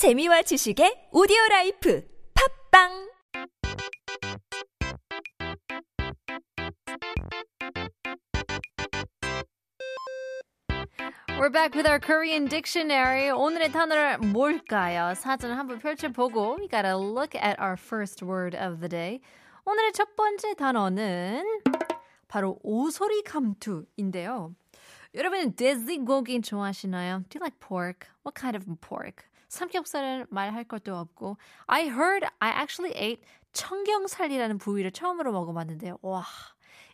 재미와 지식의 오디오 라이프 팟빵 We're back with our Korean dictionary. 오늘의 단어를 뭘까요? 사전을 한번 펼쳐보고 we gotta look at our first word of the day. 오늘의 첫 번째 단어는 바로 오소리 감투인데요. 여러분 돼지고기 좋아하시나요? Do you like pork? What kind of pork? 삼겹살은 말할 것도 없고 I heard I actually ate 청경살이라는 부위를 처음으로 먹어봤는데요. 와,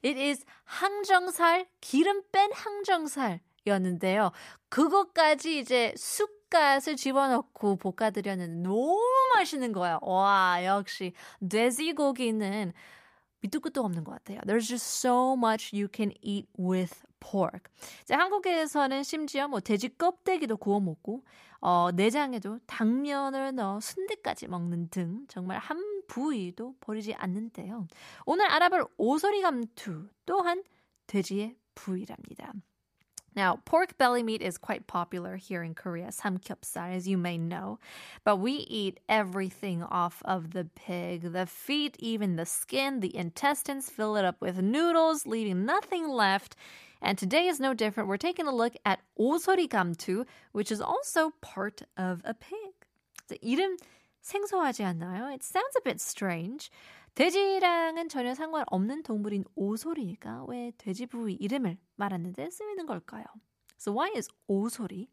it is 항정살, 기름 뺀 항정살. 였는데요. 그것까지 이제 쑥 갓을 집어넣고 볶아드렸는데 너무 맛있는 거예요. 와, 역시 돼지고기는 밑도 끝도 없는 것 같아요. There's just so much you can eat with pork. 이제 한국에서는 심지어 뭐 돼지 껍데기도 구워 먹고 어, 내장에도 당면을 넣어 순대까지 먹는 등 정말 한 부위도 버리지 않는데요. 오늘 알아볼 오소리 감투 또한 돼지의 부위랍니다. Now, pork belly meat is quite popular here in Korea, samgyeopsal, as you may know. But we eat everything off of the pig the feet, even the skin, the intestines, fill it up with noodles, leaving nothing left. And today is no different. We're taking a look at osori gamtu, which is also part of a pig. The 이름 생소하지 않나요? It sounds a bit strange. 돼지랑은 전혀 상관없는 동물인 오소리가 왜 돼지 부위 이름을 말하는데 쓰이는 걸까요? So why is 오소리,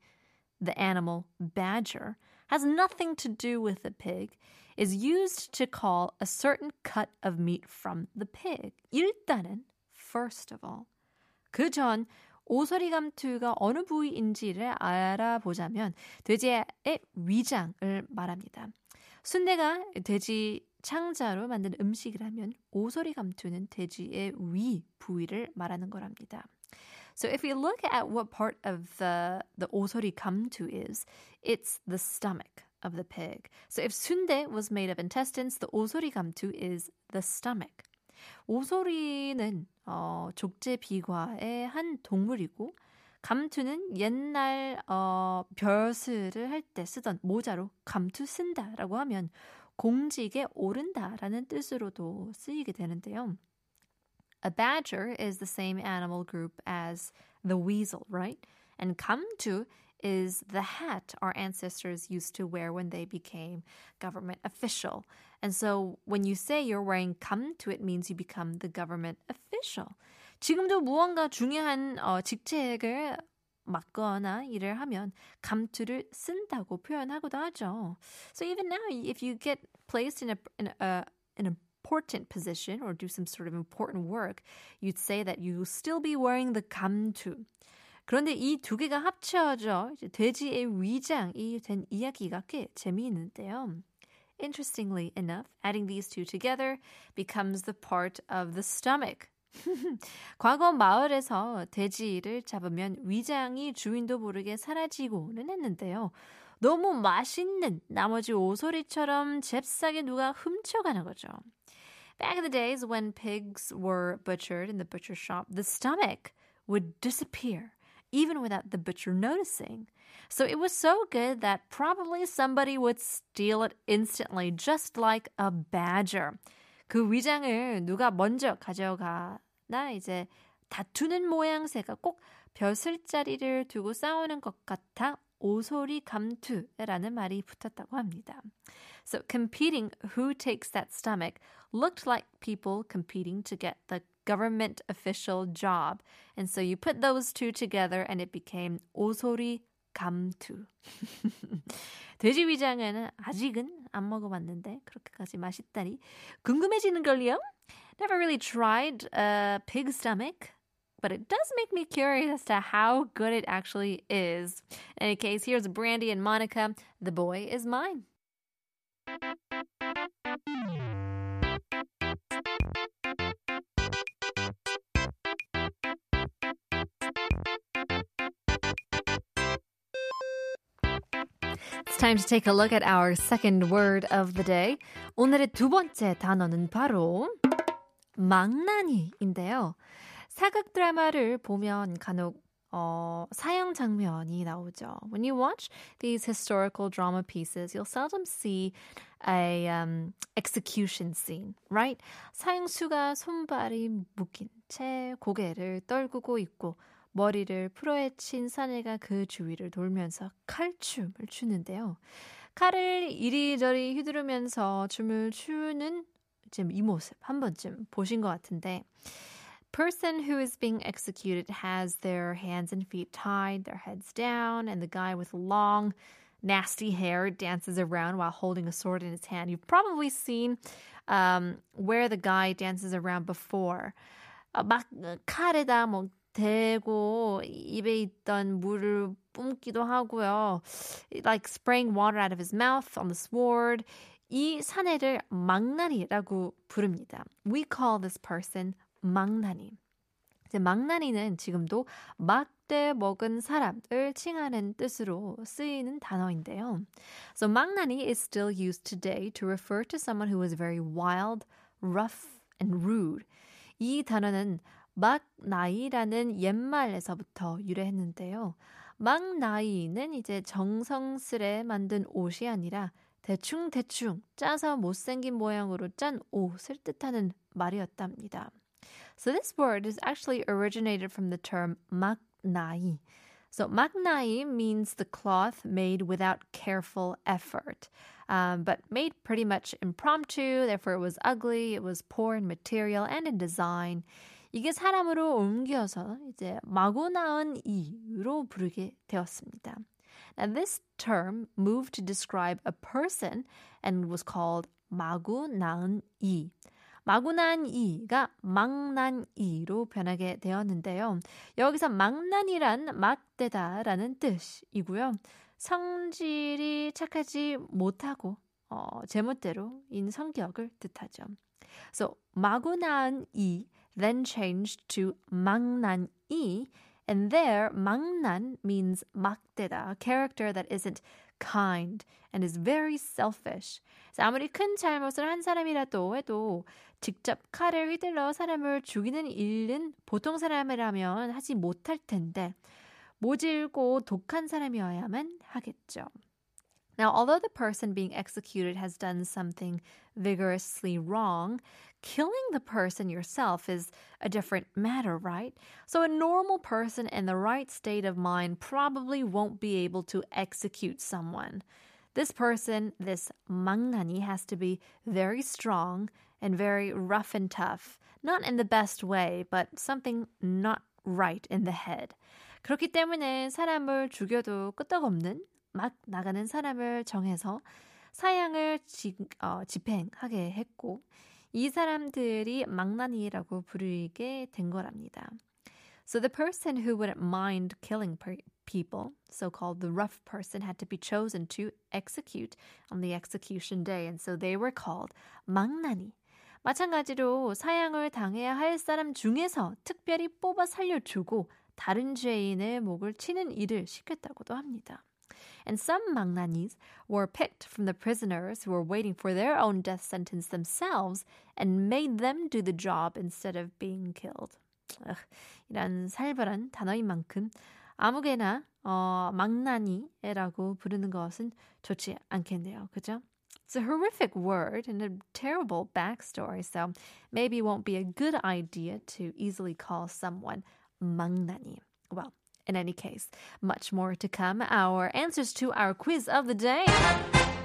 the animal badger, has nothing to do with the pig, is used to call a certain cut of meat from the pig? 일단은, first of all, 그 전 오소리 감투가 어느 부위인지를 알아보자면 돼지의 위장을 말합니다. 순대가 돼지 창자로 만든 음식이라면 오소리 감투는 돼지의 위 부위를 말하는 거랍니다. So if we look at what part of the the 오소리 감투 is, it's the stomach of the pig. So if 순대 was made of intestines, the 오소리 감투 is the stomach. 오소리는 어, 족제 비과의 한 동물이고 감투는 옛날 어, 벼슬을 할 때 쓰던 모자로 감투 쓴다라고 하면 공직에 오른다라는 뜻으로도 쓰이게 되는데요. A badger is the same animal group as the weasel, right? And kamtu is the hat our ancestors used to wear when they became government official. And so when you say you're wearing kamtu, it means you become the government official. 지금도 무언가 중요한 어, 직책을 맡거나 일을 하면 감투를 쓴다고 표현하고도 하죠. So even now, if you get placed in a in a an important position or do some sort of important work, you'd say that you still be wearing the 감투. 그런데 이 두 개가 합쳐져 이제 돼지의 위장이 된 이야기가 꽤 재미있는데요. Interestingly enough, adding these two together becomes the part of the stomach. 과거 마을에서 돼지를 잡으면 위장이 주인도 모르게 사라지고는 했는데요. 너무 맛있는 나머지 오소리처럼 잽싸게 누가 훔쳐가는 거죠. Back in the days when pigs were butchered in the butcher shop, the stomach would disappear even without the butcher noticing. So it was so good that probably somebody would steal it instantly, just like a badger. 그 위장을 누가 먼저 가져가 나 이제 다투는 모양새가 꼭 벼슬자리를 두고 싸우는 것 같아 오소리 감투라는 말이 붙었다고 합니다. So competing who takes that stomach looked like people competing to get the government official job. And so you put those two together and it became 오소리 감투. 돼지 위장은 아직은 안 먹어봤는데 그렇게까지 맛있다니 궁금해지는 걸요. Never really tried a pig stomach, but it does make me curious as to how good it actually is. In any case, here's Brandy and Monica. The boy is mine. It's time to take a look at our second word of the day. 오늘의 두 번째 단어는 바로 망나니인데요. 사극 드라마를 보면 간혹 어, 사형 장면이 나오죠. When you watch these historical drama pieces, you'll seldom see a um, execution scene, right? 사형수가 손발이 묶인 채 고개를 떨구고 있고 머리를 풀어헤친 사내가 그 주위를 돌면서 칼춤을 추는데요. 칼을 이리저리 휘두르면서 춤을 추는 지금 이 모습 한 번쯤 보신 것 같은데 person who is being executed has their hands and feet tied, their heads down, and the guy with long, nasty hair dances around while holding a sword in his hand. You've probably seen um, where the guy dances around before. 어, 막 칼에다 뭐 대고 입에 있던 물을 뿜기도 하고요. Like spraying water out of his mouth on the sword. 이 사내를 망나니라고 부릅니다. We call this person 망나니. 이제 망나니는 지금도 막대 먹은 사람을 칭하는 뜻으로 쓰이는 단어인데요. So 망나니 is still used today to refer to someone who is very wild, rough, and rude. 이 단어는 막나이라는 옛말에서부터 유래했는데요. 막나이는 이제 정성스레 만든 옷이 아니라 대충대충 짜서 못생긴 모양으로 짠 옷을 뜻하는 말이었답니다. So this word is actually originated from the term 막나이. So 막나이 means the cloth made without careful effort, um, but made pretty much impromptu. Therefore, it was ugly. It was poor in material and in design. 이게 사람으로 옮겨서 이제 마구 나은 이로 부르게 되었습니다. Now, this term moved to describe a person and was called 마구 나은 이. 마구난 이가 망난 이로 변하게 되었는데요. 여기서 망난이란 막대다라는 뜻이고요. 성질이 착하지 못하고 어, 제멋대로인 성격을 뜻하죠. So 마구난 이 then changed to 망난 이 and there 망난 means 막대다, a character that isn't kind and is very selfish. 아무리 큰 잘못을 한 사람이라도 해도 직접 칼을 휘둘러 사람을 죽이는 일은 보통 사람이라면 하지 못할 텐데 모질고 독한 사람이어야만 하겠죠. Now, although the person being executed has done something vigorously wrong, killing the person yourself is a different matter, right? So, a normal person in the right state of mind probably won't be able to execute someone. This person, this 망나니, has to be very strong and very rough and tough. Not in the best way, but something not right in the head. 그렇기 때문에 사람을 죽여도 끄떡없는 막 나가는 사람을 정해서 사형을 지, 어, 집행하게 했고 이 사람들이 망나니라고 부르게 된 거랍니다. So the person who wouldn't mind killing people, so-called the rough person, had to be chosen to execute on the execution day, and so they were called 망나니. 마찬가지로 사형을 당해야 할 사람 중에서 특별히 뽑아 살려주고 다른 죄인의 목을 치는 일을 시켰다고도 합니다. And some 망나nis were picked from the prisoners who were waiting for their own death sentence themselves and made them do the job instead of being killed. ugh, 이런 살벌한 단어인 만큼 아무개나 어, 망나니라고 부르는 것은 좋지 않겠네요. 그죠? It's a horrific word and a terrible backstory, so maybe it won't be a good idea to easily call someone 망나니. Well, in any case, much more to come. Our answers to our quiz of the day.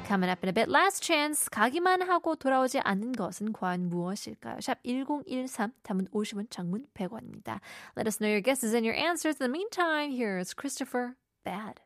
Coming up in a bit. Last chance. 가기만 하고 돌아오지 않는 것은 과연 무엇일까요? 샵 1013, 담은 50원, 장문 100원입니다. Let us know your guesses and your answers. In the meantime, here's Christopher Bad.